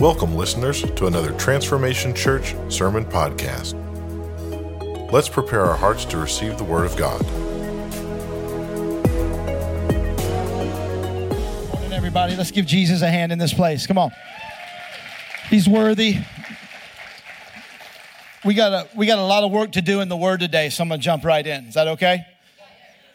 Welcome, listeners, to another Transformation Church Sermon Podcast. Let's prepare our hearts to receive the Word of God. Morning, everybody. Let's give Jesus a hand in this place. Come on. He's worthy. We got a we got a lot of work to do in the Word today, so I'm gonna jump right in. Is that okay?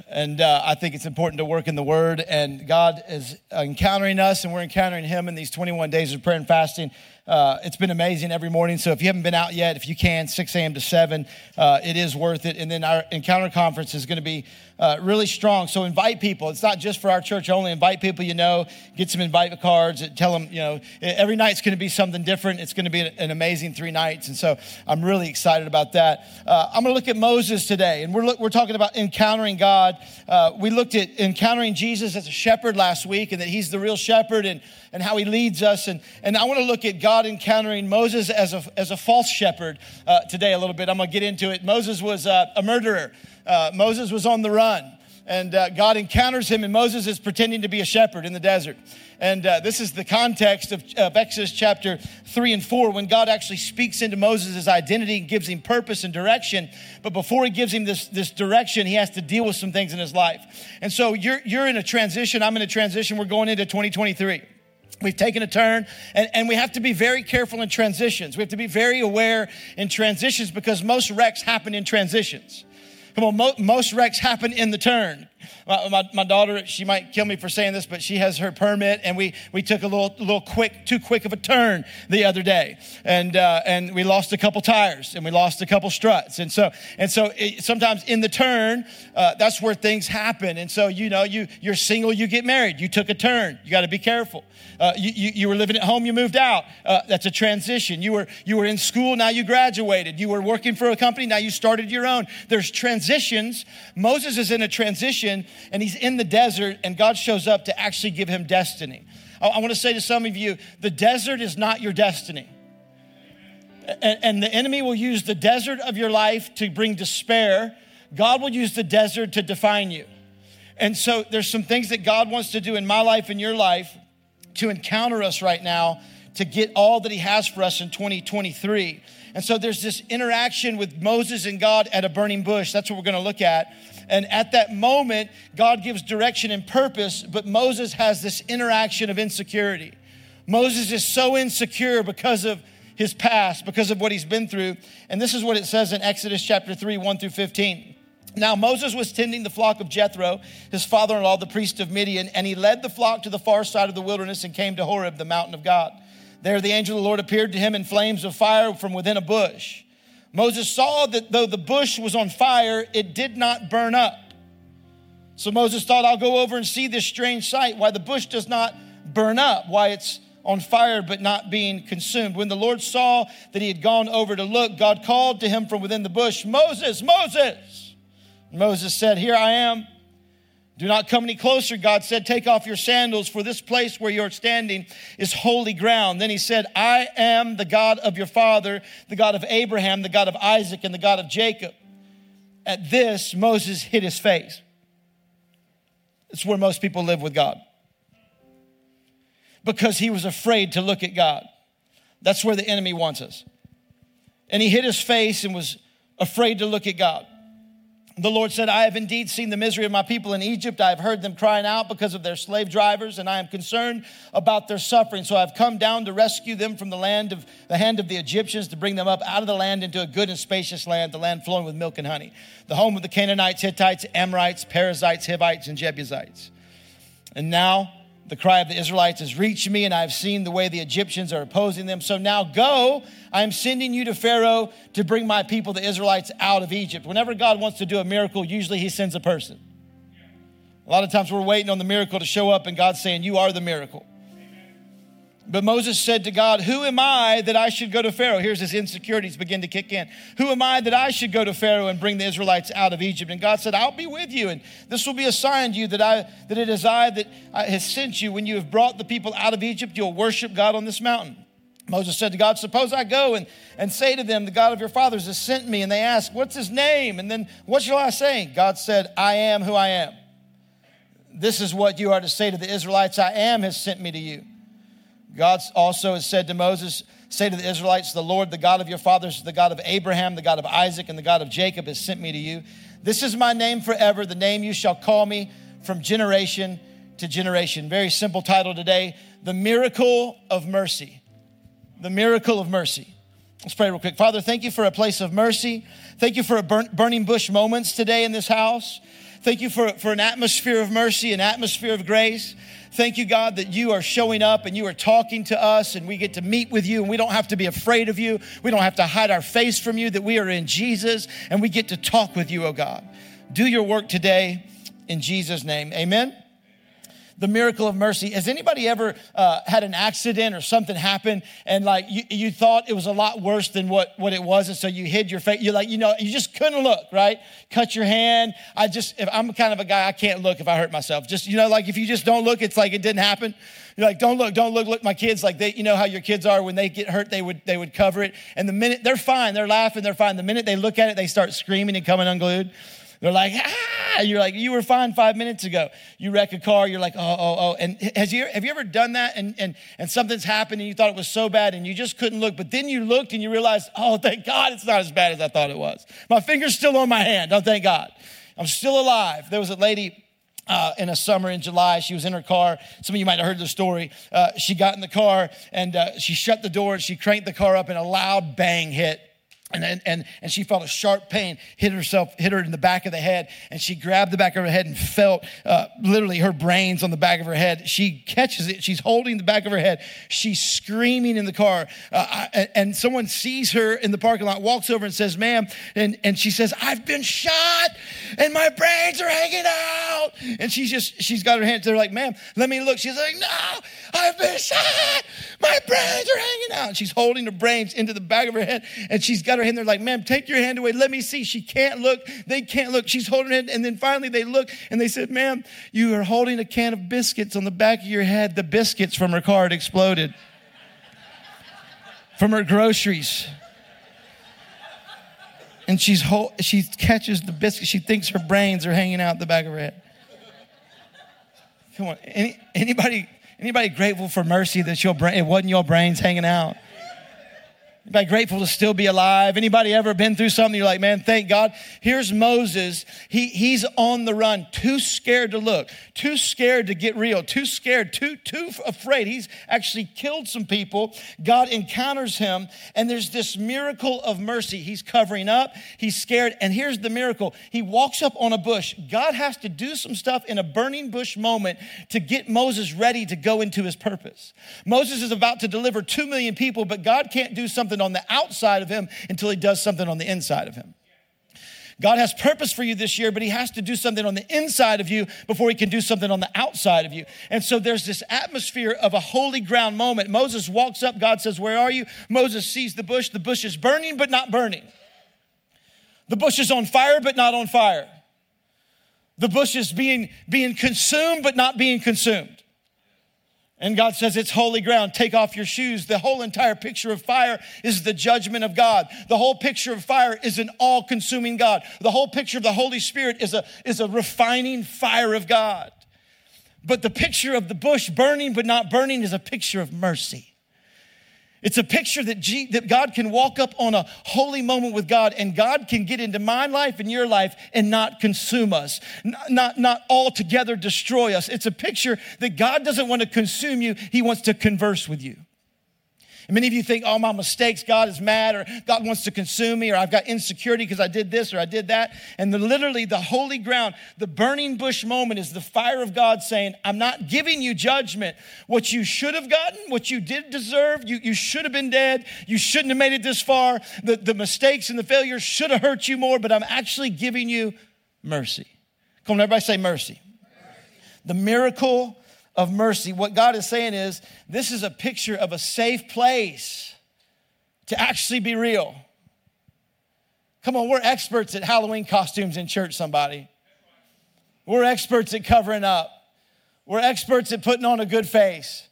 And uh, I think it's important to work in the Word. And God is encountering us, and we're encountering Him in these 21 days of prayer and fasting. Uh, it's been amazing every morning. So if you haven't been out yet, if you can, 6 a.m. to 7, uh, it is worth it. And then our encounter conference is going to be uh, really strong. So invite people. It's not just for our church only. Invite people you know. Get some invite cards. Tell them, you know, every night's going to be something different. It's going to be an amazing three nights. And so I'm really excited about that. Uh, I'm going to look at Moses today. And we're, we're talking about encountering God. Uh, we looked at encountering Jesus as a shepherd last week and that he's the real shepherd and, and how he leads us. And, and I want to look at God God encountering Moses as a, as a false shepherd uh, today a little bit. I'm going to get into it. Moses was uh, a murderer, uh, Moses was on the run. And uh, God encounters him, and Moses is pretending to be a shepherd in the desert. And uh, this is the context of, of, Exodus chapter 3 and 4 when God actually speaks into Moses' identity and gives him purpose and direction. But before he gives him this, this direction, he has to deal with some things in his life. And so you're, you're in a transition. I'm in a transition. We're going into 2023. We've taken a turn, and, and we have to be very careful in transitions. We have to be very aware in transitions because most wrecks happen in transitions. Come on, mo- most wrecks happen in the turn. My, my, my, daughter, she might kill me for saying this, but she has her permit, and we, we took a little, little quick, too quick of a turn the other day, and uh, and we lost a couple tires, and we lost a couple struts, and so and so it, sometimes in the turn, uh, that's where things happen, and so you know you you're single, you get married, you took a turn, you got to be careful. Uh, you, you, you, were living at home, you moved out. Uh, that's a transition. You were you were in school, now you graduated. You were working for a company, now you started your own. There's transitions. Moses is in a transition and he's in the desert, and God shows up to actually give him destiny. I, I want to say to some of you the desert is not your destiny. And, and the enemy will use the desert of your life to bring despair. God will use the desert to define you. And so there's some things that God wants to do in my life and your life to encounter us right now to get all that he has for us in 2023. And so there's this interaction with Moses and God at a burning bush. That's what we're going to look at. And at that moment, God gives direction and purpose, but Moses has this interaction of insecurity. Moses is so insecure because of his past, because of what he's been through. And this is what it says in Exodus chapter 3, 1 through 15. Now, Moses was tending the flock of Jethro, his father in law, the priest of Midian, and he led the flock to the far side of the wilderness and came to Horeb, the mountain of God. There, the angel of the Lord appeared to him in flames of fire from within a bush. Moses saw that though the bush was on fire, it did not burn up. So Moses thought, I'll go over and see this strange sight, why the bush does not burn up, why it's on fire but not being consumed. When the Lord saw that he had gone over to look, God called to him from within the bush, Moses, Moses. Moses said, Here I am. Do not come any closer, God said. Take off your sandals, for this place where you're standing is holy ground. Then he said, I am the God of your father, the God of Abraham, the God of Isaac, and the God of Jacob. At this, Moses hid his face. It's where most people live with God. Because he was afraid to look at God. That's where the enemy wants us. And he hid his face and was afraid to look at God. The Lord said, I have indeed seen the misery of my people in Egypt. I have heard them crying out because of their slave drivers, and I am concerned about their suffering. So I've come down to rescue them from the land of the hand of the Egyptians, to bring them up out of the land into a good and spacious land, the land flowing with milk and honey, the home of the Canaanites, Hittites, Amorites, Perizzites, Hivites, and Jebusites. And now the cry of the Israelites has reached me, and I have seen the way the Egyptians are opposing them. So now go. I am sending you to Pharaoh to bring my people, the Israelites, out of Egypt. Whenever God wants to do a miracle, usually he sends a person. A lot of times we're waiting on the miracle to show up, and God's saying, You are the miracle. But Moses said to God, Who am I that I should go to Pharaoh? Here's his insecurities begin to kick in. Who am I that I should go to Pharaoh and bring the Israelites out of Egypt? And God said, I'll be with you, and this will be a sign to you that I that it is I that I has sent you. When you have brought the people out of Egypt, you'll worship God on this mountain. Moses said to God, Suppose I go and, and say to them, The God of your fathers has sent me. And they ask, What's his name? And then what shall I say? God said, I am who I am. This is what you are to say to the Israelites I am has sent me to you. God also has said to Moses, Say to the Israelites, The Lord, the God of your fathers, the God of Abraham, the God of Isaac, and the God of Jacob has sent me to you. This is my name forever, the name you shall call me from generation to generation. Very simple title today The Miracle of Mercy. The Miracle of Mercy. Let's pray real quick. Father, thank you for a place of mercy. Thank you for burn, burning bush moments today in this house. Thank you for, for an atmosphere of mercy, an atmosphere of grace. Thank you, God, that you are showing up and you are talking to us and we get to meet with you and we don't have to be afraid of you. We don't have to hide our face from you, that we are in Jesus and we get to talk with you, oh God. Do your work today in Jesus' name. Amen the miracle of mercy. Has anybody ever uh, had an accident or something happen and like you, you thought it was a lot worse than what, what it was? And so you hid your face. You're like, you know, you just couldn't look, right? Cut your hand. I just, if I'm kind of a guy, I can't look if I hurt myself. Just, you know, like if you just don't look, it's like it didn't happen. You're like, don't look, don't look, look. My kids, like they, you know how your kids are when they get hurt, they would, they would cover it. And the minute they're fine, they're laughing, they're fine. The minute they look at it, they start screaming and coming unglued. They're like, ah, you're like, you were fine five minutes ago. You wreck a car, you're like, oh, oh, oh. And has you, have you ever done that and, and, and something's happened and you thought it was so bad and you just couldn't look, but then you looked and you realized, oh, thank God it's not as bad as I thought it was. My finger's still on my hand. Oh, thank God. I'm still alive. There was a lady uh, in a summer in July. She was in her car. Some of you might have heard the story. Uh, she got in the car and uh, she shut the door and she cranked the car up and a loud bang hit and, and, and she felt a sharp pain hit herself, hit her in the back of the head. And she grabbed the back of her head and felt uh, literally her brains on the back of her head. She catches it. She's holding the back of her head. She's screaming in the car. Uh, and someone sees her in the parking lot, walks over and says, ma'am. And, and she says, I've been shot and my brains are hanging out. And she's just, she's got her hands, they're like, ma'am, let me look. She's like, no, I've been shot. Brains are hanging out. She's holding her brains into the back of her head. And she's got her hand. They're like, ma'am, take your hand away. Let me see. She can't look. They can't look. She's holding it. And then finally they look and they said, ma'am, you are holding a can of biscuits on the back of your head. The biscuits from her car had exploded from her groceries. And she's she catches the biscuit. She thinks her brains are hanging out the back of her head. Come on, Any, anybody anybody grateful for mercy that your brain it wasn't your brains hanging out? Anybody grateful to still be alive? Anybody ever been through something you're like, man, thank God? Here's Moses. He, he's on the run, too scared to look, too scared to get real, too scared, too, too afraid. He's actually killed some people. God encounters him, and there's this miracle of mercy. He's covering up, he's scared, and here's the miracle. He walks up on a bush. God has to do some stuff in a burning bush moment to get Moses ready to go into his purpose. Moses is about to deliver two million people, but God can't do something something on the outside of him until he does something on the inside of him. God has purpose for you this year, but He has to do something on the inside of you before He can do something on the outside of you. And so there's this atmosphere of a holy ground moment. Moses walks up, God says, Where are you? Moses sees the bush. The bush is burning, but not burning. The bush is on fire, but not on fire. The bush is being, being consumed, but not being consumed. And God says it's holy ground. Take off your shoes. The whole entire picture of fire is the judgment of God. The whole picture of fire is an all consuming God. The whole picture of the Holy Spirit is a, is a refining fire of God. But the picture of the bush burning but not burning is a picture of mercy. It's a picture that, G, that God can walk up on a holy moment with God and God can get into my life and your life and not consume us, not, not, not altogether destroy us. It's a picture that God doesn't want to consume you, He wants to converse with you. And many of you think, oh, my mistakes, God is mad, or God wants to consume me, or I've got insecurity because I did this or I did that. And the, literally, the holy ground, the burning bush moment is the fire of God saying, I'm not giving you judgment. What you should have gotten, what you did deserve, you, you should have been dead. You shouldn't have made it this far. The, the mistakes and the failures should have hurt you more, but I'm actually giving you mercy. Come on, everybody say mercy. mercy. The miracle of mercy. What God is saying is, this is a picture of a safe place to actually be real. Come on, we're experts at Halloween costumes in church, somebody. We're experts at covering up. We're experts at putting on a good face.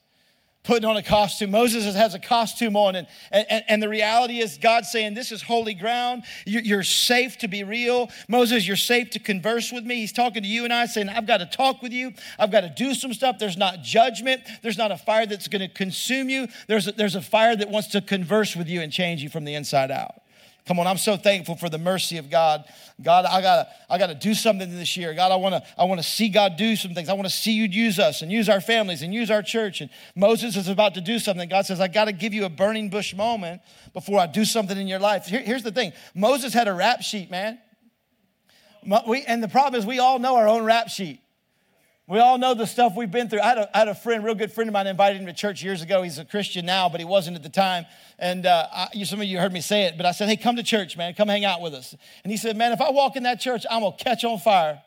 Putting on a costume. Moses has a costume on, and, and, and the reality is God saying, This is holy ground. You're safe to be real. Moses, you're safe to converse with me. He's talking to you and I, saying, I've got to talk with you. I've got to do some stuff. There's not judgment, there's not a fire that's going to consume you. There's a, there's a fire that wants to converse with you and change you from the inside out. Come on, I'm so thankful for the mercy of God. God, I gotta, I gotta do something this year. God, I wanna, I wanna see God do some things. I wanna see you use us and use our families and use our church. And Moses is about to do something. God says, I gotta give you a burning bush moment before I do something in your life. Here, here's the thing Moses had a rap sheet, man. We, and the problem is, we all know our own rap sheet. We all know the stuff we've been through. I had, a, I had a friend, real good friend of mine, invited him to church years ago. He's a Christian now, but he wasn't at the time. And uh, I, some of you heard me say it, but I said, hey, come to church, man. Come hang out with us. And he said, man, if I walk in that church, I'm to catch on fire.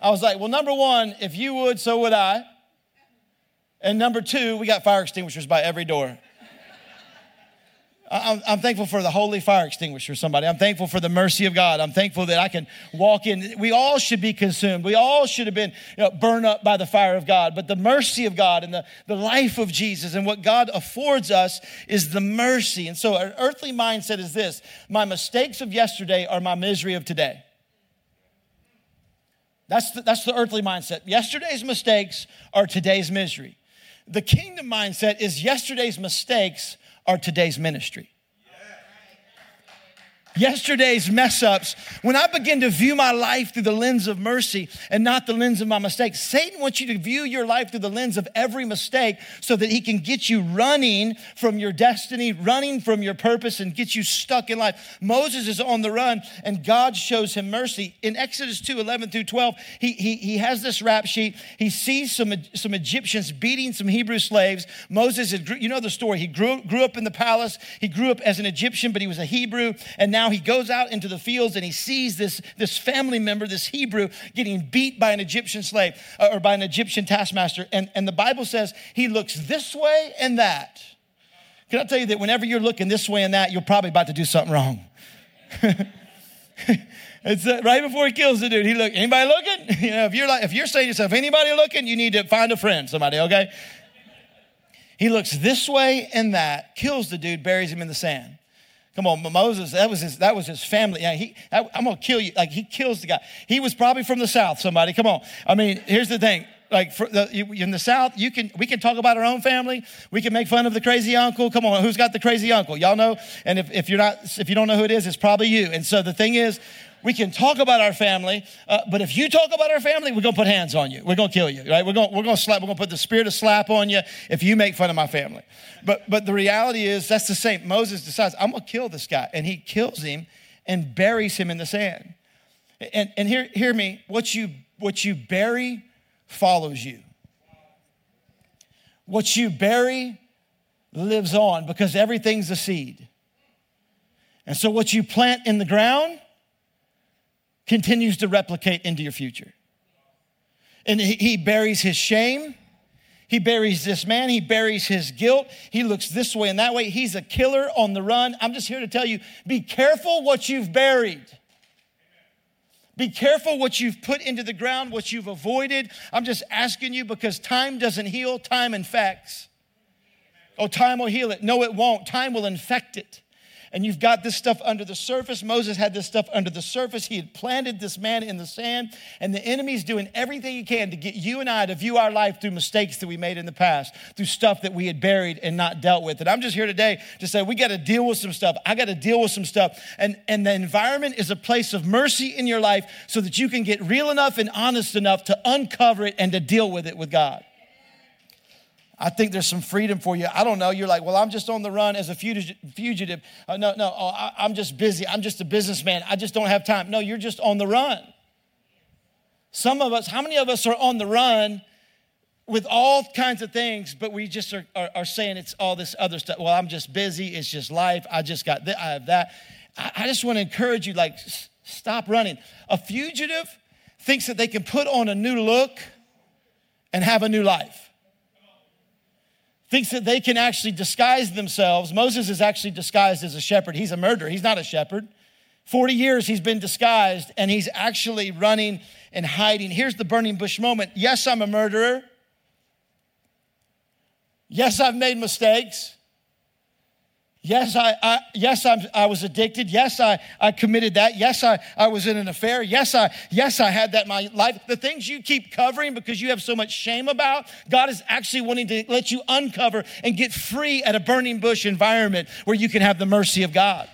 I was like, well, number one, if you would, so would I. And number two, we got fire extinguishers by every door. I'm, thankful for the holy fire extinguisher, somebody. I'm thankful for the mercy of God. I'm thankful that I can walk in. We all should be consumed. We all should have been you know, burned up by the fire of God. But the mercy of God and the, the life of Jesus and what God affords us is the mercy. And so our earthly mindset is this my mistakes of yesterday are my misery of today. That's the, that's the earthly mindset. Yesterday's mistakes are today's misery. The kingdom mindset is yesterday's mistakes are today's ministry yesterday's mess ups, when I begin to view my life through the lens of mercy and not the lens of my mistakes, Satan wants you to view your life through the lens of every mistake so that he can get you running from your destiny, running from your purpose, and get you stuck in life. Moses is on the run and God shows him mercy. In Exodus 2 11 through 12, he, he, he has this rap sheet. He sees some, some Egyptians beating some Hebrew slaves. Moses, you know the story. He grew, grew up in the palace, he grew up as an Egyptian, but he was a Hebrew, and now now he goes out into the fields and he sees this, this family member, this Hebrew, getting beat by an Egyptian slave uh, or by an Egyptian taskmaster. And, and the Bible says he looks this way and that. Can I tell you that whenever you're looking this way and that, you're probably about to do something wrong. it's uh, right before he kills the dude. He look. Anybody looking? You know, if you're like, if you're saying to yourself, anybody looking, you need to find a friend, somebody. Okay. He looks this way and that, kills the dude, buries him in the sand. Come on, Moses, that was his, that was his family. Yeah, he, I'm going to kill you. Like, he kills the guy. He was probably from the South, somebody. Come on. I mean, here's the thing. Like the, in the South, you can we can talk about our own family. We can make fun of the crazy uncle. Come on, who's got the crazy uncle? Y'all know. And if, if you're not, if you don't know who it is, it's probably you. And so the thing is, we can talk about our family, uh, but if you talk about our family, we're gonna put hands on you. We're gonna kill you, right? We're gonna we're gonna slap. We're gonna put the spirit of slap on you if you make fun of my family. But but the reality is that's the same. Moses decides I'm gonna kill this guy, and he kills him and buries him in the sand. And and hear hear me. What you what you bury follows you. What you bury lives on because everything's a seed. And so what you plant in the ground continues to replicate into your future. And he buries his shame. He buries this man. He buries his guilt. He looks this way and that way. He's a killer on the run. I'm just here to tell you be careful what you've buried. Be careful what you've put into the ground, what you've avoided. I'm just asking you because time doesn't heal, time infects. Oh, time will heal it. No, it won't. Time will infect it and you've got this stuff under the surface. Moses had this stuff under the surface. He had planted this man in the sand, and the enemy's doing everything he can to get you and I to view our life through mistakes that we made in the past, through stuff that we had buried and not dealt with. And I'm just here today to say we got to deal with some stuff. I got to deal with some stuff. And, and the environment is a place of mercy in your life so that you can get real enough and honest enough to uncover it and to deal with it with God. I think there's some freedom for you. I don't know. You're like, well, I'm just on the run as a fugitive. Uh, no, no, oh, I, I'm just busy. I'm just a businessman. I just don't have time. No, you're just on the run. Some of us, how many of us are on the run with all kinds of things, but we just are, are, are saying it's all this other stuff? Well, I'm just busy. It's just life. I just got this, I have that. I, I just want to encourage you, like, s- stop running. A fugitive thinks that they can put on a new look and have a new life thinks that they can actually disguise themselves. Moses is actually disguised as a shepherd. He's a murderer, he's not a shepherd. 40 years he's been disguised and he's actually running and hiding. Here's the burning bush moment. Yes, I'm a murderer. Yes, I've made mistakes. Yes, I, I yes, I'm, I was addicted. Yes, I, I committed that. Yes, I, I was in an affair. Yes, I, yes, I had that in my life. The things you keep covering because you have so much shame about, God is actually wanting to let you uncover and get free at a burning bush environment where you can have the mercy of God.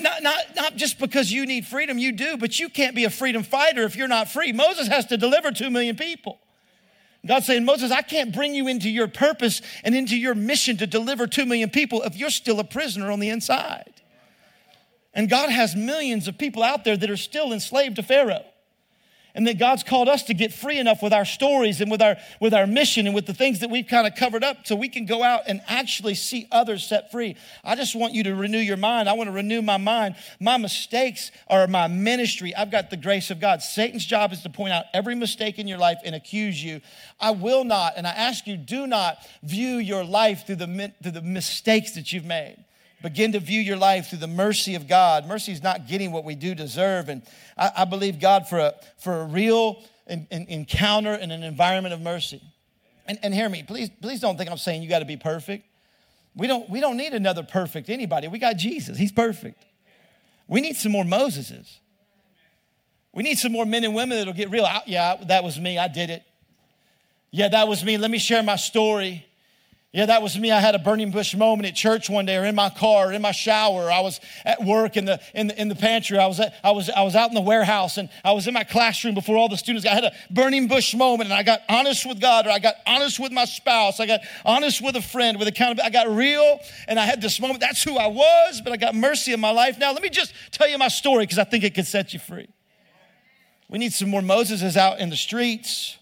Not, not, not just because you need freedom, you do, but you can't be a freedom fighter if you're not free. Moses has to deliver two million people. God's saying, Moses, I can't bring you into your purpose and into your mission to deliver two million people if you're still a prisoner on the inside. And God has millions of people out there that are still enslaved to Pharaoh and that God's called us to get free enough with our stories and with our with our mission and with the things that we've kind of covered up so we can go out and actually see others set free. I just want you to renew your mind. I want to renew my mind. My mistakes are my ministry. I've got the grace of God. Satan's job is to point out every mistake in your life and accuse you. I will not and I ask you do not view your life through the through the mistakes that you've made begin to view your life through the mercy of God. Mercy is not getting what we do deserve. And I, I believe God for a, for a real in, in, encounter in an environment of mercy. And, and hear me, please, please don't think I'm saying you got to be perfect. We don't, we don't need another perfect anybody. We got Jesus, He's perfect. We need some more Moseses. We need some more men and women that'll get real. Ah, yeah, that was me. I did it. Yeah, that was me. Let me share my story. Yeah, that was me. I had a burning bush moment at church one day, or in my car, or in my shower. I was at work in the in the, in the pantry. I was at, I was I was out in the warehouse, and I was in my classroom before all the students. I had a burning bush moment, and I got honest with God, or I got honest with my spouse. I got honest with a friend, with accountability. I got real, and I had this moment. That's who I was, but I got mercy in my life. Now, let me just tell you my story because I think it could set you free. We need some more Moseses out in the streets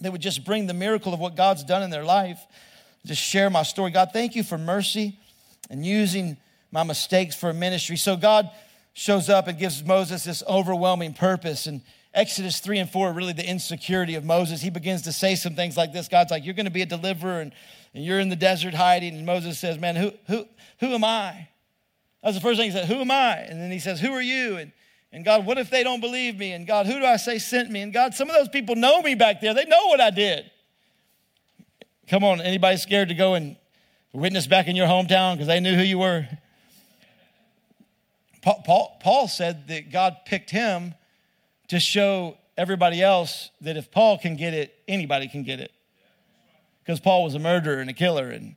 that would just bring the miracle of what God's done in their life just share my story. God, thank you for mercy and using my mistakes for ministry. So God shows up and gives Moses this overwhelming purpose. And Exodus 3 and 4 are really the insecurity of Moses. He begins to say some things like this God's like, You're going to be a deliverer, and, and you're in the desert hiding. And Moses says, Man, who, who, who am I? That's the first thing he said, Who am I? And then he says, Who are you? And, and God, what if they don't believe me? And God, who do I say sent me? And God, some of those people know me back there. They know what I did. Come on, anybody scared to go and witness back in your hometown because they knew who you were? Paul, Paul, Paul said that God picked him to show everybody else that if Paul can get it, anybody can get it. Because Paul was a murderer and a killer. And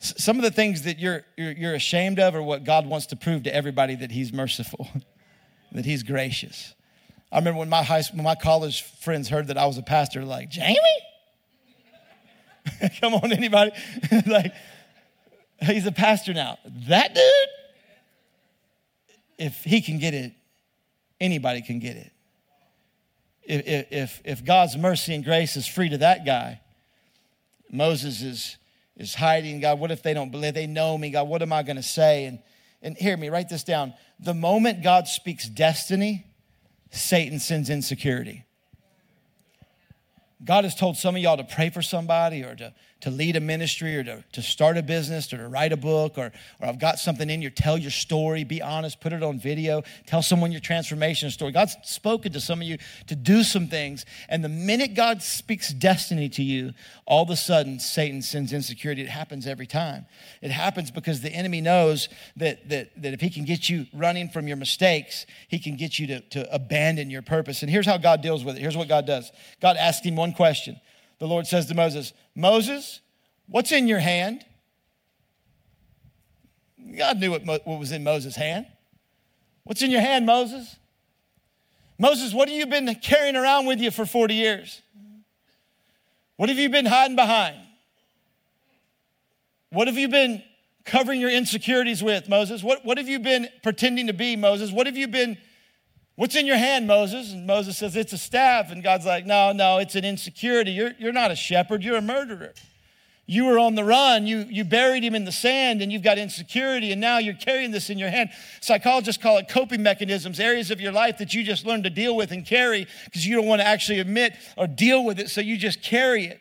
some of the things that you're, you're, you're ashamed of are what God wants to prove to everybody that He's merciful, that He's gracious. I remember when my high when my college friends heard that I was a pastor, like, Jamie? Come on, anybody? like, he's a pastor now. That dude, if he can get it, anybody can get it. If, if, if God's mercy and grace is free to that guy, Moses is, is hiding. God, what if they don't believe? They know me. God, what am I going to say? And, and hear me, write this down. The moment God speaks destiny, Satan sends insecurity. God has told some of y'all to pray for somebody or to to lead a ministry or to, to start a business or to write a book or, or I've got something in you, tell your story, be honest, put it on video, tell someone your transformation story. God's spoken to some of you to do some things. And the minute God speaks destiny to you, all of a sudden Satan sends insecurity. It happens every time. It happens because the enemy knows that, that, that if he can get you running from your mistakes, he can get you to, to abandon your purpose. And here's how God deals with it. Here's what God does God asked him one question the Lord says to Moses, Moses, what's in your hand? God knew what, what was in Moses' hand. What's in your hand, Moses? Moses, what have you been carrying around with you for 40 years? What have you been hiding behind? What have you been covering your insecurities with, Moses? What, what have you been pretending to be, Moses? What have you been What's in your hand, Moses? And Moses says, It's a staff. And God's like, No, no, it's an insecurity. You're, you're not a shepherd, you're a murderer. You were on the run, you, you buried him in the sand, and you've got insecurity, and now you're carrying this in your hand. Psychologists call it coping mechanisms, areas of your life that you just learn to deal with and carry because you don't want to actually admit or deal with it, so you just carry it.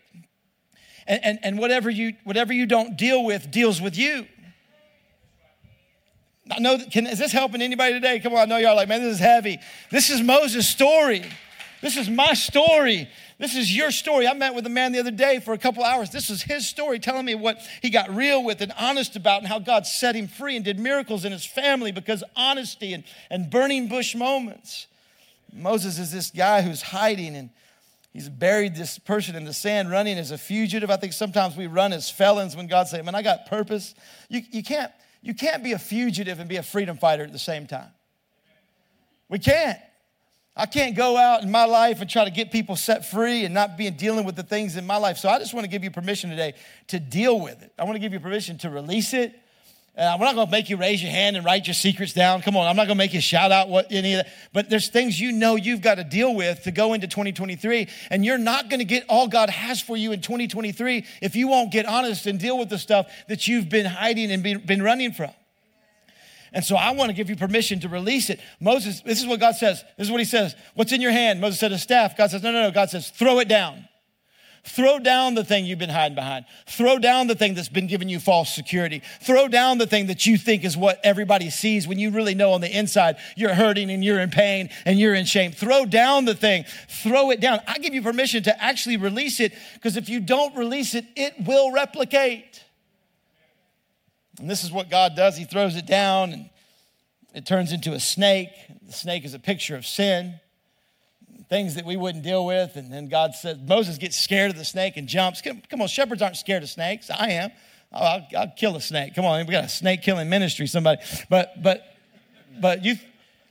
And, and, and whatever, you, whatever you don't deal with deals with you. I know, can, is this helping anybody today? Come on, I know y'all like, man, this is heavy. This is Moses' story. This is my story. This is your story. I met with a man the other day for a couple hours. This is his story, telling me what he got real with and honest about and how God set him free and did miracles in his family because honesty and, and burning bush moments. Moses is this guy who's hiding and he's buried this person in the sand running as a fugitive. I think sometimes we run as felons when God says, Man, I got purpose. You, you, can't, you can't be a fugitive and be a freedom fighter at the same time. We can't. I can't go out in my life and try to get people set free and not be dealing with the things in my life. So I just want to give you permission today to deal with it. I want to give you permission to release it. Uh, we're not going to make you raise your hand and write your secrets down. Come on, I'm not going to make you shout out what any of that. But there's things you know you've got to deal with to go into 2023, and you're not going to get all God has for you in 2023 if you won't get honest and deal with the stuff that you've been hiding and been, been running from. And so I want to give you permission to release it. Moses, this is what God says. This is what he says. What's in your hand? Moses said, a staff. God says, no, no, no. God says, throw it down. Throw down the thing you've been hiding behind. Throw down the thing that's been giving you false security. Throw down the thing that you think is what everybody sees when you really know on the inside you're hurting and you're in pain and you're in shame. Throw down the thing. Throw it down. I give you permission to actually release it because if you don't release it, it will replicate. And this is what God does. He throws it down and it turns into a snake. The snake is a picture of sin, things that we wouldn't deal with. And then God says, Moses gets scared of the snake and jumps. Come on, shepherds aren't scared of snakes. I am. I'll, I'll kill a snake. Come on, we got a snake killing ministry, somebody. But, but, but you,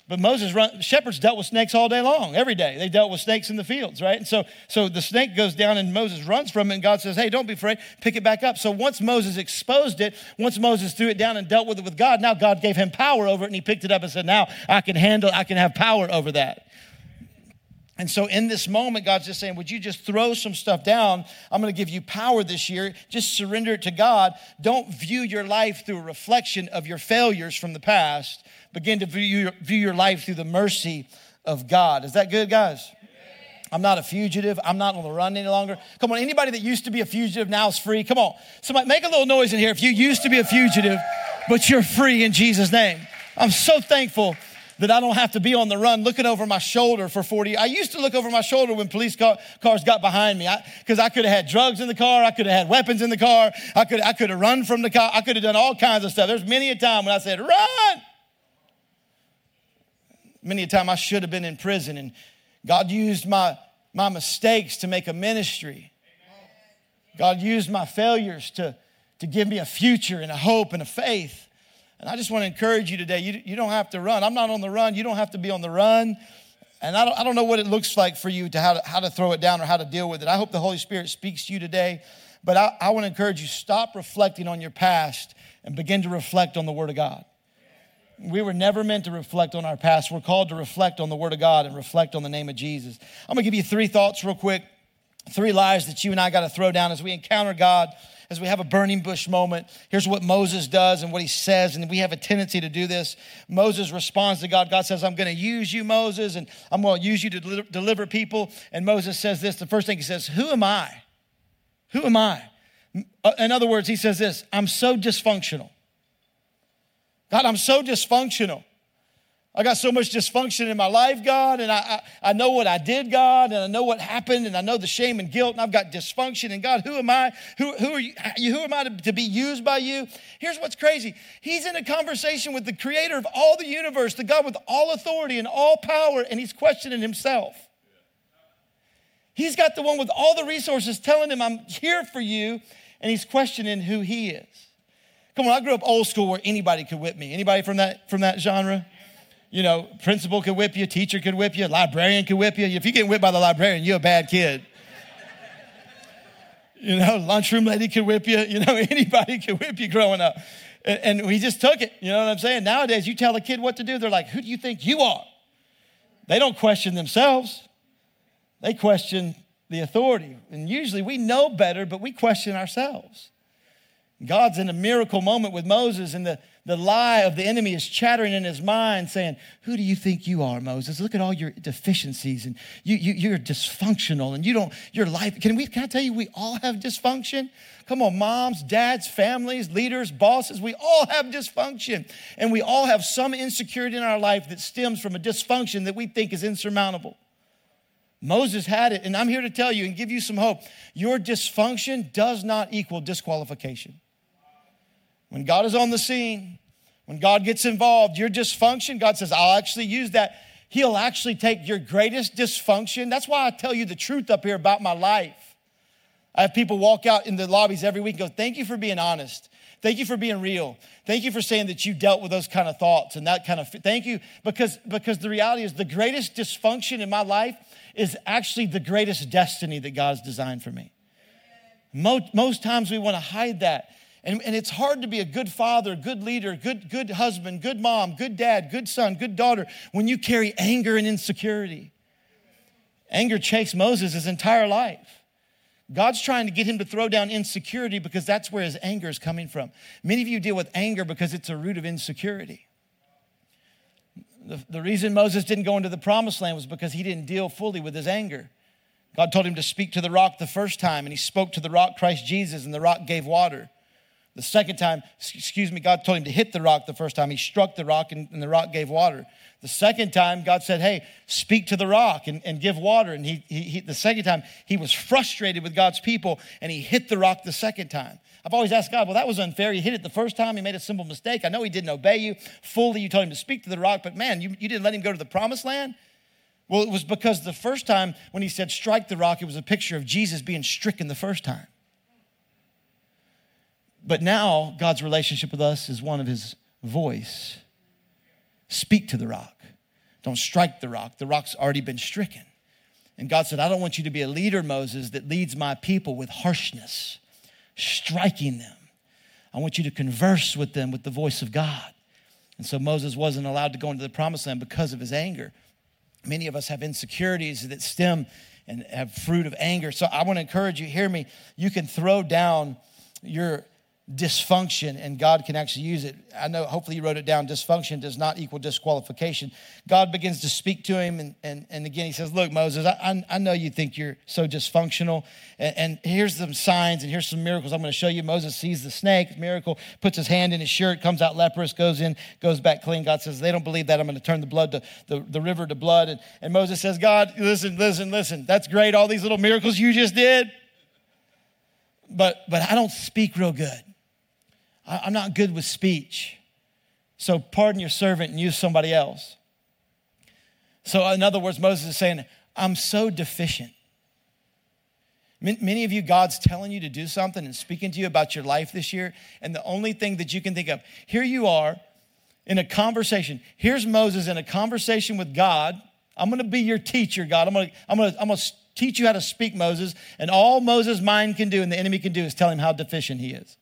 but Moses run, shepherds dealt with snakes all day long, every day. They dealt with snakes in the fields, right? And so, so the snake goes down and Moses runs from it, and God says, Hey, don't be afraid, pick it back up. So once Moses exposed it, once Moses threw it down and dealt with it with God, now God gave him power over it, and he picked it up and said, Now I can handle, I can have power over that. And so, in this moment, God's just saying, Would you just throw some stuff down? I'm going to give you power this year. Just surrender it to God. Don't view your life through a reflection of your failures from the past, begin to view your, view your life through the mercy of God. Is that good, guys? I'm not a fugitive. I'm not on the run any longer. Come on, anybody that used to be a fugitive now is free. Come on. Somebody make a little noise in here if you used to be a fugitive, but you're free in Jesus' name. I'm so thankful that I don't have to be on the run looking over my shoulder for 40. I used to look over my shoulder when police car, cars got behind me because I, I could have had drugs in the car. I could have had weapons in the car. I could, I could have run from the car. I could have done all kinds of stuff. There's many a time when I said, run many a time I should have been in prison, and God used my, my mistakes to make a ministry. God used my failures to, to give me a future and a hope and a faith. And I just want to encourage you today. You, you don't have to run. I'm not on the run. You don't have to be on the run. And I don't, I don't know what it looks like for you to how, to how to throw it down or how to deal with it. I hope the Holy Spirit speaks to you today. But I, I want to encourage you stop reflecting on your past and begin to reflect on the Word of God. We were never meant to reflect on our past. We're called to reflect on the Word of God and reflect on the name of Jesus. I'm going to give you three thoughts, real quick. Three lies that you and I got to throw down as we encounter God, as we have a burning bush moment. Here's what Moses does and what he says, and we have a tendency to do this. Moses responds to God. God says, I'm going to use you, Moses, and I'm going to use you to deliver people. And Moses says this the first thing he says, Who am I? Who am I? Uh, in other words, he says this I'm so dysfunctional. God, I'm so dysfunctional. I got so much dysfunction in my life, God, and I, I, I, know what I did, God, and I know what happened, and I know the shame and guilt, and I've got dysfunction. And God, who am I? Who, who are you? Who am I to, to be used by you? Here's what's crazy. He's in a conversation with the creator of all the universe, the God with all authority and all power, and he's questioning himself. He's got the one with all the resources telling him, I'm here for you, and he's questioning who he is. Come on, I grew up old school where anybody could whip me. Anybody from that from that genre? You know, principal could whip you, teacher could whip you, librarian could whip you. If you get whipped by the librarian, you're a bad kid. You know, lunchroom lady could whip you. You know, anybody could whip you growing up. And, and we just took it. You know what I'm saying? Nowadays, you tell a kid what to do, they're like, who do you think you are? They don't question themselves. They question the authority. And usually we know better, but we question ourselves. God's in a miracle moment with Moses, and the, the lie of the enemy is chattering in his mind, saying, Who do you think you are, Moses? Look at all your deficiencies, and you, you, you're dysfunctional, and you don't, your life. Can, we, can I tell you, we all have dysfunction? Come on, moms, dads, families, leaders, bosses, we all have dysfunction. And we all have some insecurity in our life that stems from a dysfunction that we think is insurmountable. Moses had it, and I'm here to tell you and give you some hope. Your dysfunction does not equal disqualification. When God is on the scene, when God gets involved, your dysfunction, God says, I'll actually use that. He'll actually take your greatest dysfunction. That's why I tell you the truth up here about my life. I have people walk out in the lobbies every week and go, Thank you for being honest. Thank you for being real. Thank you for saying that you dealt with those kind of thoughts and that kind of thank you because because the reality is the greatest dysfunction in my life is actually the greatest destiny that God's designed for me. Most, most times we want to hide that. And, and it's hard to be a good father, good leader, good, good husband, good mom, good dad, good son, good daughter when you carry anger and insecurity. Anger chased Moses his entire life. God's trying to get him to throw down insecurity because that's where his anger is coming from. Many of you deal with anger because it's a root of insecurity. The, the reason Moses didn't go into the promised land was because he didn't deal fully with his anger. God told him to speak to the rock the first time, and he spoke to the rock, Christ Jesus, and the rock gave water. The second time, excuse me, God told him to hit the rock the first time. He struck the rock and, and the rock gave water. The second time, God said, Hey, speak to the rock and, and give water. And he, he, he, the second time, he was frustrated with God's people and he hit the rock the second time. I've always asked God, well, that was unfair. He hit it the first time. He made a simple mistake. I know he didn't obey you fully. You told him to speak to the rock, but man, you, you didn't let him go to the promised land? Well, it was because the first time when he said strike the rock, it was a picture of Jesus being stricken the first time. But now God's relationship with us is one of his voice. Speak to the rock. Don't strike the rock. The rock's already been stricken. And God said, I don't want you to be a leader, Moses, that leads my people with harshness, striking them. I want you to converse with them with the voice of God. And so Moses wasn't allowed to go into the promised land because of his anger. Many of us have insecurities that stem and have fruit of anger. So I want to encourage you, hear me. You can throw down your dysfunction and God can actually use it. I know, hopefully, you wrote it down. Dysfunction does not equal disqualification. God begins to speak to him, and, and, and again, he says, Look, Moses, I, I know you think you're so dysfunctional, and, and here's some signs and here's some miracles I'm going to show you. Moses sees the snake, miracle, puts his hand in his shirt, comes out leprous, goes in, goes back clean. God says, They don't believe that. I'm going to turn the blood to the, the river to blood. And, and Moses says, God, listen, listen, listen. That's great, all these little miracles you just did. But, but I don't speak real good. I'm not good with speech. So pardon your servant and use somebody else. So, in other words, Moses is saying, I'm so deficient. Many of you, God's telling you to do something and speaking to you about your life this year, and the only thing that you can think of, here you are in a conversation. Here's Moses in a conversation with God. I'm gonna be your teacher, God. I'm gonna, I'm gonna, I'm gonna teach you how to speak, Moses. And all Moses' mind can do and the enemy can do is tell him how deficient he is.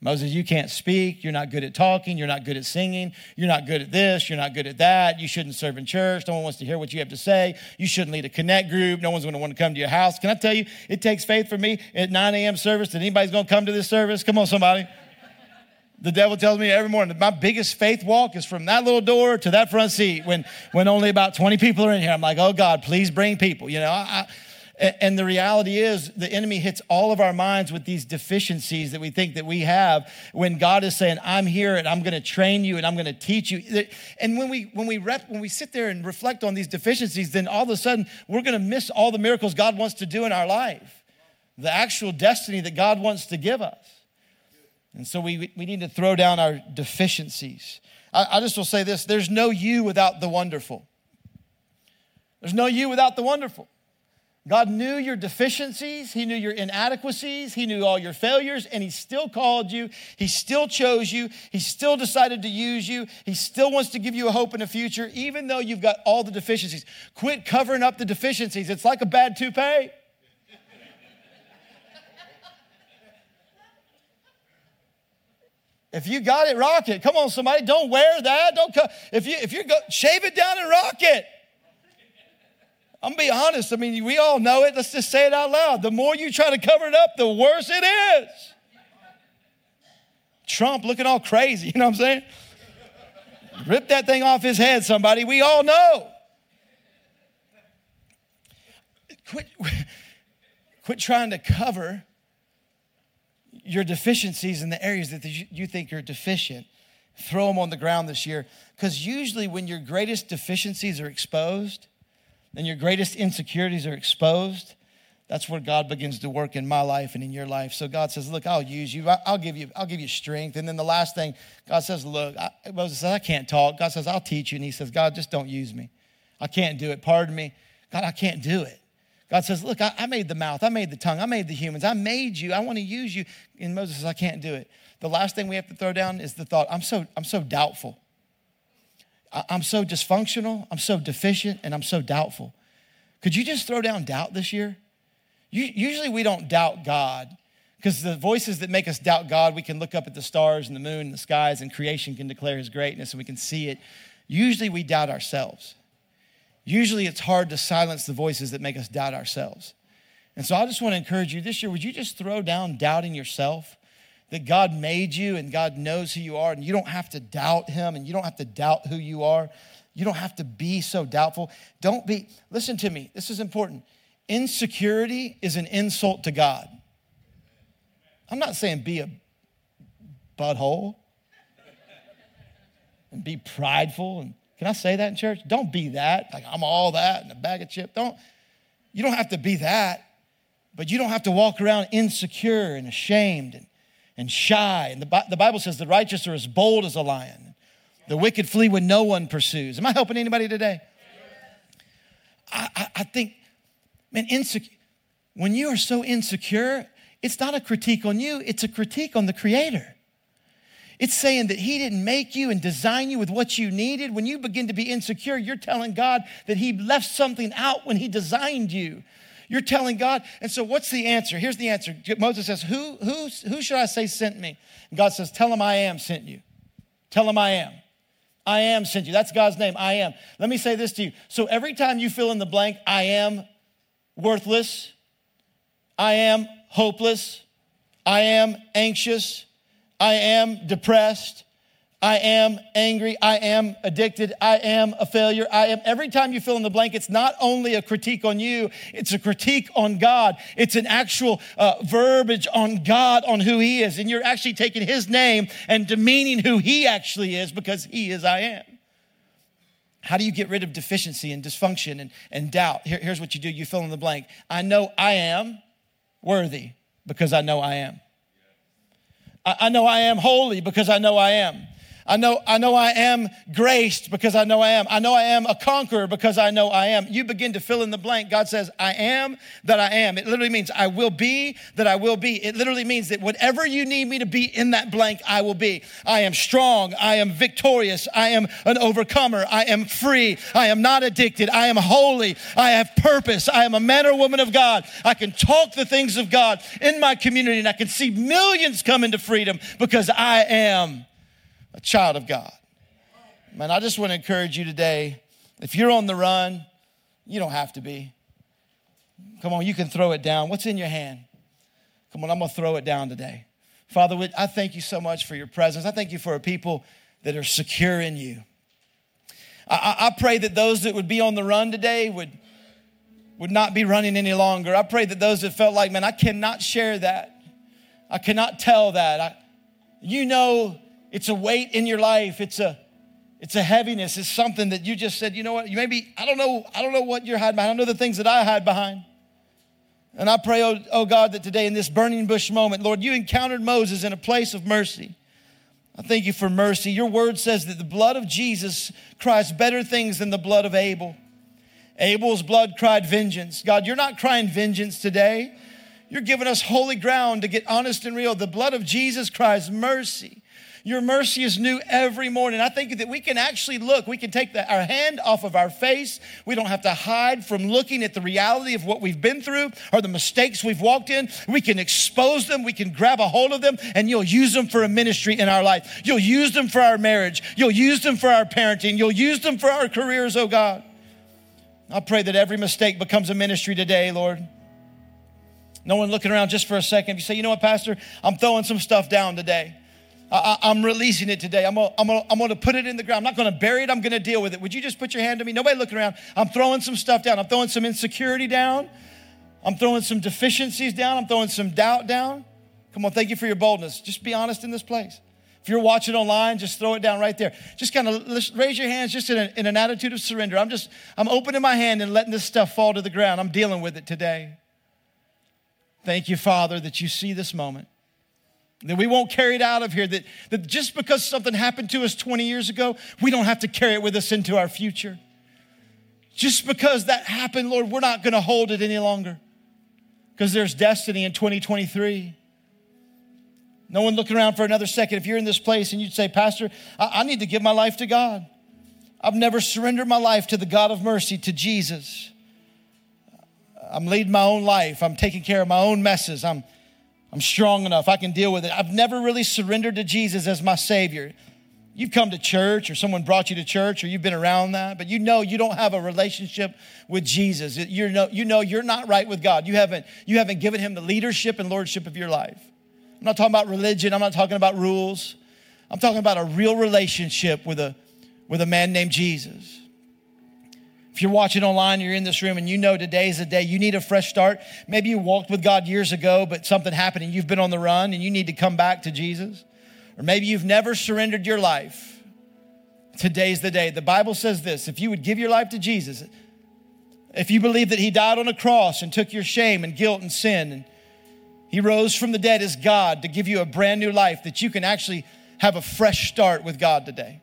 Moses, you can't speak. You're not good at talking. You're not good at singing. You're not good at this. You're not good at that. You shouldn't serve in church. No one wants to hear what you have to say. You shouldn't lead a connect group. No one's going to want to come to your house. Can I tell you, it takes faith for me at 9 a.m. service that anybody's going to come to this service. Come on, somebody. The devil tells me every morning my biggest faith walk is from that little door to that front seat when, when only about 20 people are in here. I'm like, oh God, please bring people. You know, I, and the reality is the enemy hits all of our minds with these deficiencies that we think that we have when God is saying, I'm here and I'm going to train you and I'm going to teach you. And when we when we rep, when we sit there and reflect on these deficiencies, then all of a sudden we're going to miss all the miracles God wants to do in our life. The actual destiny that God wants to give us. And so we, we need to throw down our deficiencies. I, I just will say this there's no you without the wonderful. There's no you without the wonderful. God knew your deficiencies, He knew your inadequacies, He knew all your failures, and He still called you. He still chose you. He still decided to use you. He still wants to give you a hope in the future, even though you've got all the deficiencies. Quit covering up the deficiencies. It's like a bad toupee. If you got it, rock it. Come on, somebody, don't wear that. Don't co- if you if you go shave it down and rock it. I'm gonna be honest. I mean, we all know it. Let's just say it out loud. The more you try to cover it up, the worse it is. Trump looking all crazy, you know what I'm saying? Rip that thing off his head, somebody. We all know. Quit, quit trying to cover your deficiencies in the areas that you think you're deficient. Throw them on the ground this year. Because usually, when your greatest deficiencies are exposed, and your greatest insecurities are exposed, that's where God begins to work in my life and in your life. So God says, "Look, I'll use you. I'll give you. I'll give you strength." And then the last thing, God says, "Look, I, Moses says I can't talk." God says, "I'll teach you." And He says, "God, just don't use me. I can't do it. Pardon me, God. I can't do it." God says, Look, I, I, made the mouth, I made the tongue, I made the humans, I made you, I want to use you. And Moses says, I can't do it. The last thing we have to throw down is the thought, I'm so, I'm so doubtful. I'm so dysfunctional, I'm so deficient, and I'm so doubtful. Could you just throw down doubt this year? Usually we don't doubt God because the voices that make us doubt God, we can look up at the stars and the moon and the skies, and creation can declare his greatness and we can see it. Usually we doubt ourselves. Usually it's hard to silence the voices that make us doubt ourselves. And so I just want to encourage you this year, would you just throw down doubting yourself? That God made you and God knows who you are, and you don't have to doubt Him and you don't have to doubt who you are. You don't have to be so doubtful. Don't be, listen to me, this is important. Insecurity is an insult to God. I'm not saying be a butthole and be prideful and can I say that in church? Don't be that. Like I'm all that and a bag of chips. Don't, you don't have to be that, but you don't have to walk around insecure and ashamed and, and shy. And the, the Bible says the righteous are as bold as a lion. The wicked flee when no one pursues. Am I helping anybody today? I, I, I think, man, insecure. When you are so insecure, it's not a critique on you, it's a critique on the Creator. It's saying that He didn't make you and design you with what you needed. When you begin to be insecure, you're telling God that He left something out when He designed you. You're telling God. And so, what's the answer? Here's the answer. Moses says, Who, who, who should I say sent me? And God says, Tell him I am sent you. Tell him I am. I am sent you. That's God's name. I am. Let me say this to you. So, every time you fill in the blank, I am worthless, I am hopeless, I am anxious, I am depressed. I am angry. I am addicted. I am a failure. I am. Every time you fill in the blank, it's not only a critique on you, it's a critique on God. It's an actual uh, verbiage on God, on who He is. And you're actually taking His name and demeaning who He actually is because He is I am. How do you get rid of deficiency and dysfunction and, and doubt? Here, here's what you do you fill in the blank. I know I am worthy because I know I am. I know I am holy because I know I am. I know, I know I am graced because I know I am. I know I am a conqueror because I know I am. You begin to fill in the blank. God says, I am that I am. It literally means I will be that I will be. It literally means that whatever you need me to be in that blank, I will be. I am strong. I am victorious. I am an overcomer. I am free. I am not addicted. I am holy. I have purpose. I am a man or woman of God. I can talk the things of God in my community and I can see millions come into freedom because I am a child of God. Man, I just want to encourage you today if you're on the run, you don't have to be. Come on, you can throw it down. What's in your hand? Come on, I'm going to throw it down today. Father, I thank you so much for your presence. I thank you for a people that are secure in you. I, I pray that those that would be on the run today would, would not be running any longer. I pray that those that felt like, man, I cannot share that. I cannot tell that. I, you know it's a weight in your life. It's a it's a heaviness. It's something that you just said, you know what? You maybe, I don't know, I don't know what you're hiding behind. I know the things that I hide behind. And I pray, oh, oh God, that today in this burning bush moment, Lord, you encountered Moses in a place of mercy. I thank you for mercy. Your word says that the blood of Jesus cries better things than the blood of Abel. Abel's blood cried vengeance. God, you're not crying vengeance today. You're giving us holy ground to get honest and real. The blood of Jesus cries mercy. Your mercy is new every morning. I think that we can actually look, we can take the, our hand off of our face. We don't have to hide from looking at the reality of what we've been through or the mistakes we've walked in. We can expose them, we can grab a hold of them, and you'll use them for a ministry in our life. You'll use them for our marriage, you'll use them for our parenting, you'll use them for our careers, oh God. I pray that every mistake becomes a ministry today, Lord. No one looking around just for a second. If you say, you know what, Pastor, I'm throwing some stuff down today. I, am releasing it today. I'm gonna, I'm, gonna, I'm gonna put it in the ground. I'm not gonna bury it. I'm gonna deal with it. Would you just put your hand to me? Nobody looking around. I'm throwing some stuff down. I'm throwing some insecurity down. I'm throwing some deficiencies down. I'm throwing some doubt down. Come on, thank you for your boldness. Just be honest in this place. If you're watching online, just throw it down right there. Just kind of raise your hands just in, a, in an attitude of surrender. I'm just, I'm opening my hand and letting this stuff fall to the ground. I'm dealing with it today. Thank you, Father, that you see this moment. That we won't carry it out of here. That, that just because something happened to us 20 years ago, we don't have to carry it with us into our future. Just because that happened, Lord, we're not going to hold it any longer because there's destiny in 2023. No one looking around for another second. If you're in this place and you'd say, Pastor, I, I need to give my life to God. I've never surrendered my life to the God of mercy, to Jesus. I'm leading my own life. I'm taking care of my own messes. I'm, I'm strong enough. I can deal with it. I've never really surrendered to Jesus as my Savior. You've come to church or someone brought you to church or you've been around that, but you know you don't have a relationship with Jesus. You know, you know you're not right with God. You haven't, you haven't given him the leadership and lordship of your life. I'm not talking about religion. I'm not talking about rules. I'm talking about a real relationship with a, with a man named Jesus. If you're watching online, you're in this room, and you know today's the day you need a fresh start. Maybe you walked with God years ago, but something happened and you've been on the run and you need to come back to Jesus. Or maybe you've never surrendered your life. Today's the day. The Bible says this if you would give your life to Jesus, if you believe that He died on a cross and took your shame and guilt and sin, and He rose from the dead as God to give you a brand new life, that you can actually have a fresh start with God today.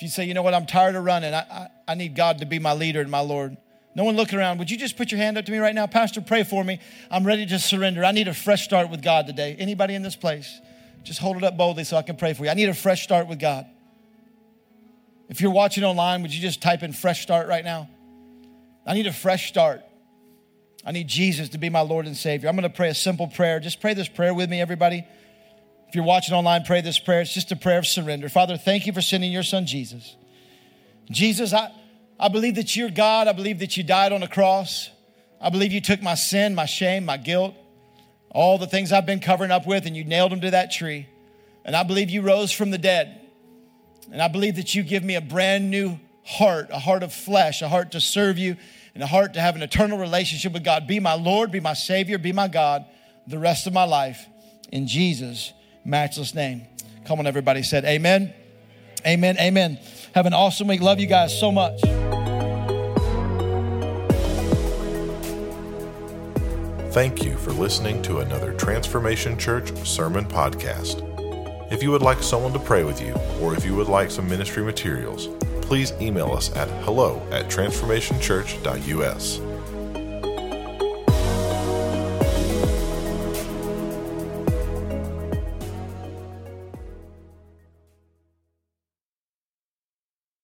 If you say, you know what, I'm tired of running, I, I, I need God to be my leader and my Lord. No one looking around. Would you just put your hand up to me right now? Pastor, pray for me. I'm ready to surrender. I need a fresh start with God today. Anybody in this place? Just hold it up boldly so I can pray for you. I need a fresh start with God. If you're watching online, would you just type in fresh start right now? I need a fresh start. I need Jesus to be my Lord and Savior. I'm going to pray a simple prayer. Just pray this prayer with me, everybody. If you're watching online, pray this prayer. It's just a prayer of surrender. Father, thank you for sending your son, Jesus. Jesus, I, I believe that you're God. I believe that you died on the cross. I believe you took my sin, my shame, my guilt all the things I've been covering up with, and you nailed them to that tree. And I believe you rose from the dead. And I believe that you give me a brand new heart, a heart of flesh, a heart to serve you, and a heart to have an eternal relationship with God. Be my Lord, be my Savior, be my God the rest of my life. In Jesus' matchless name. Come on, everybody said, Amen. Amen. Amen. Have an awesome week. Love you guys so much. Thank you for listening to another Transformation Church Sermon Podcast. If you would like someone to pray with you, or if you would like some ministry materials, please email us at hello at transformationchurch.us.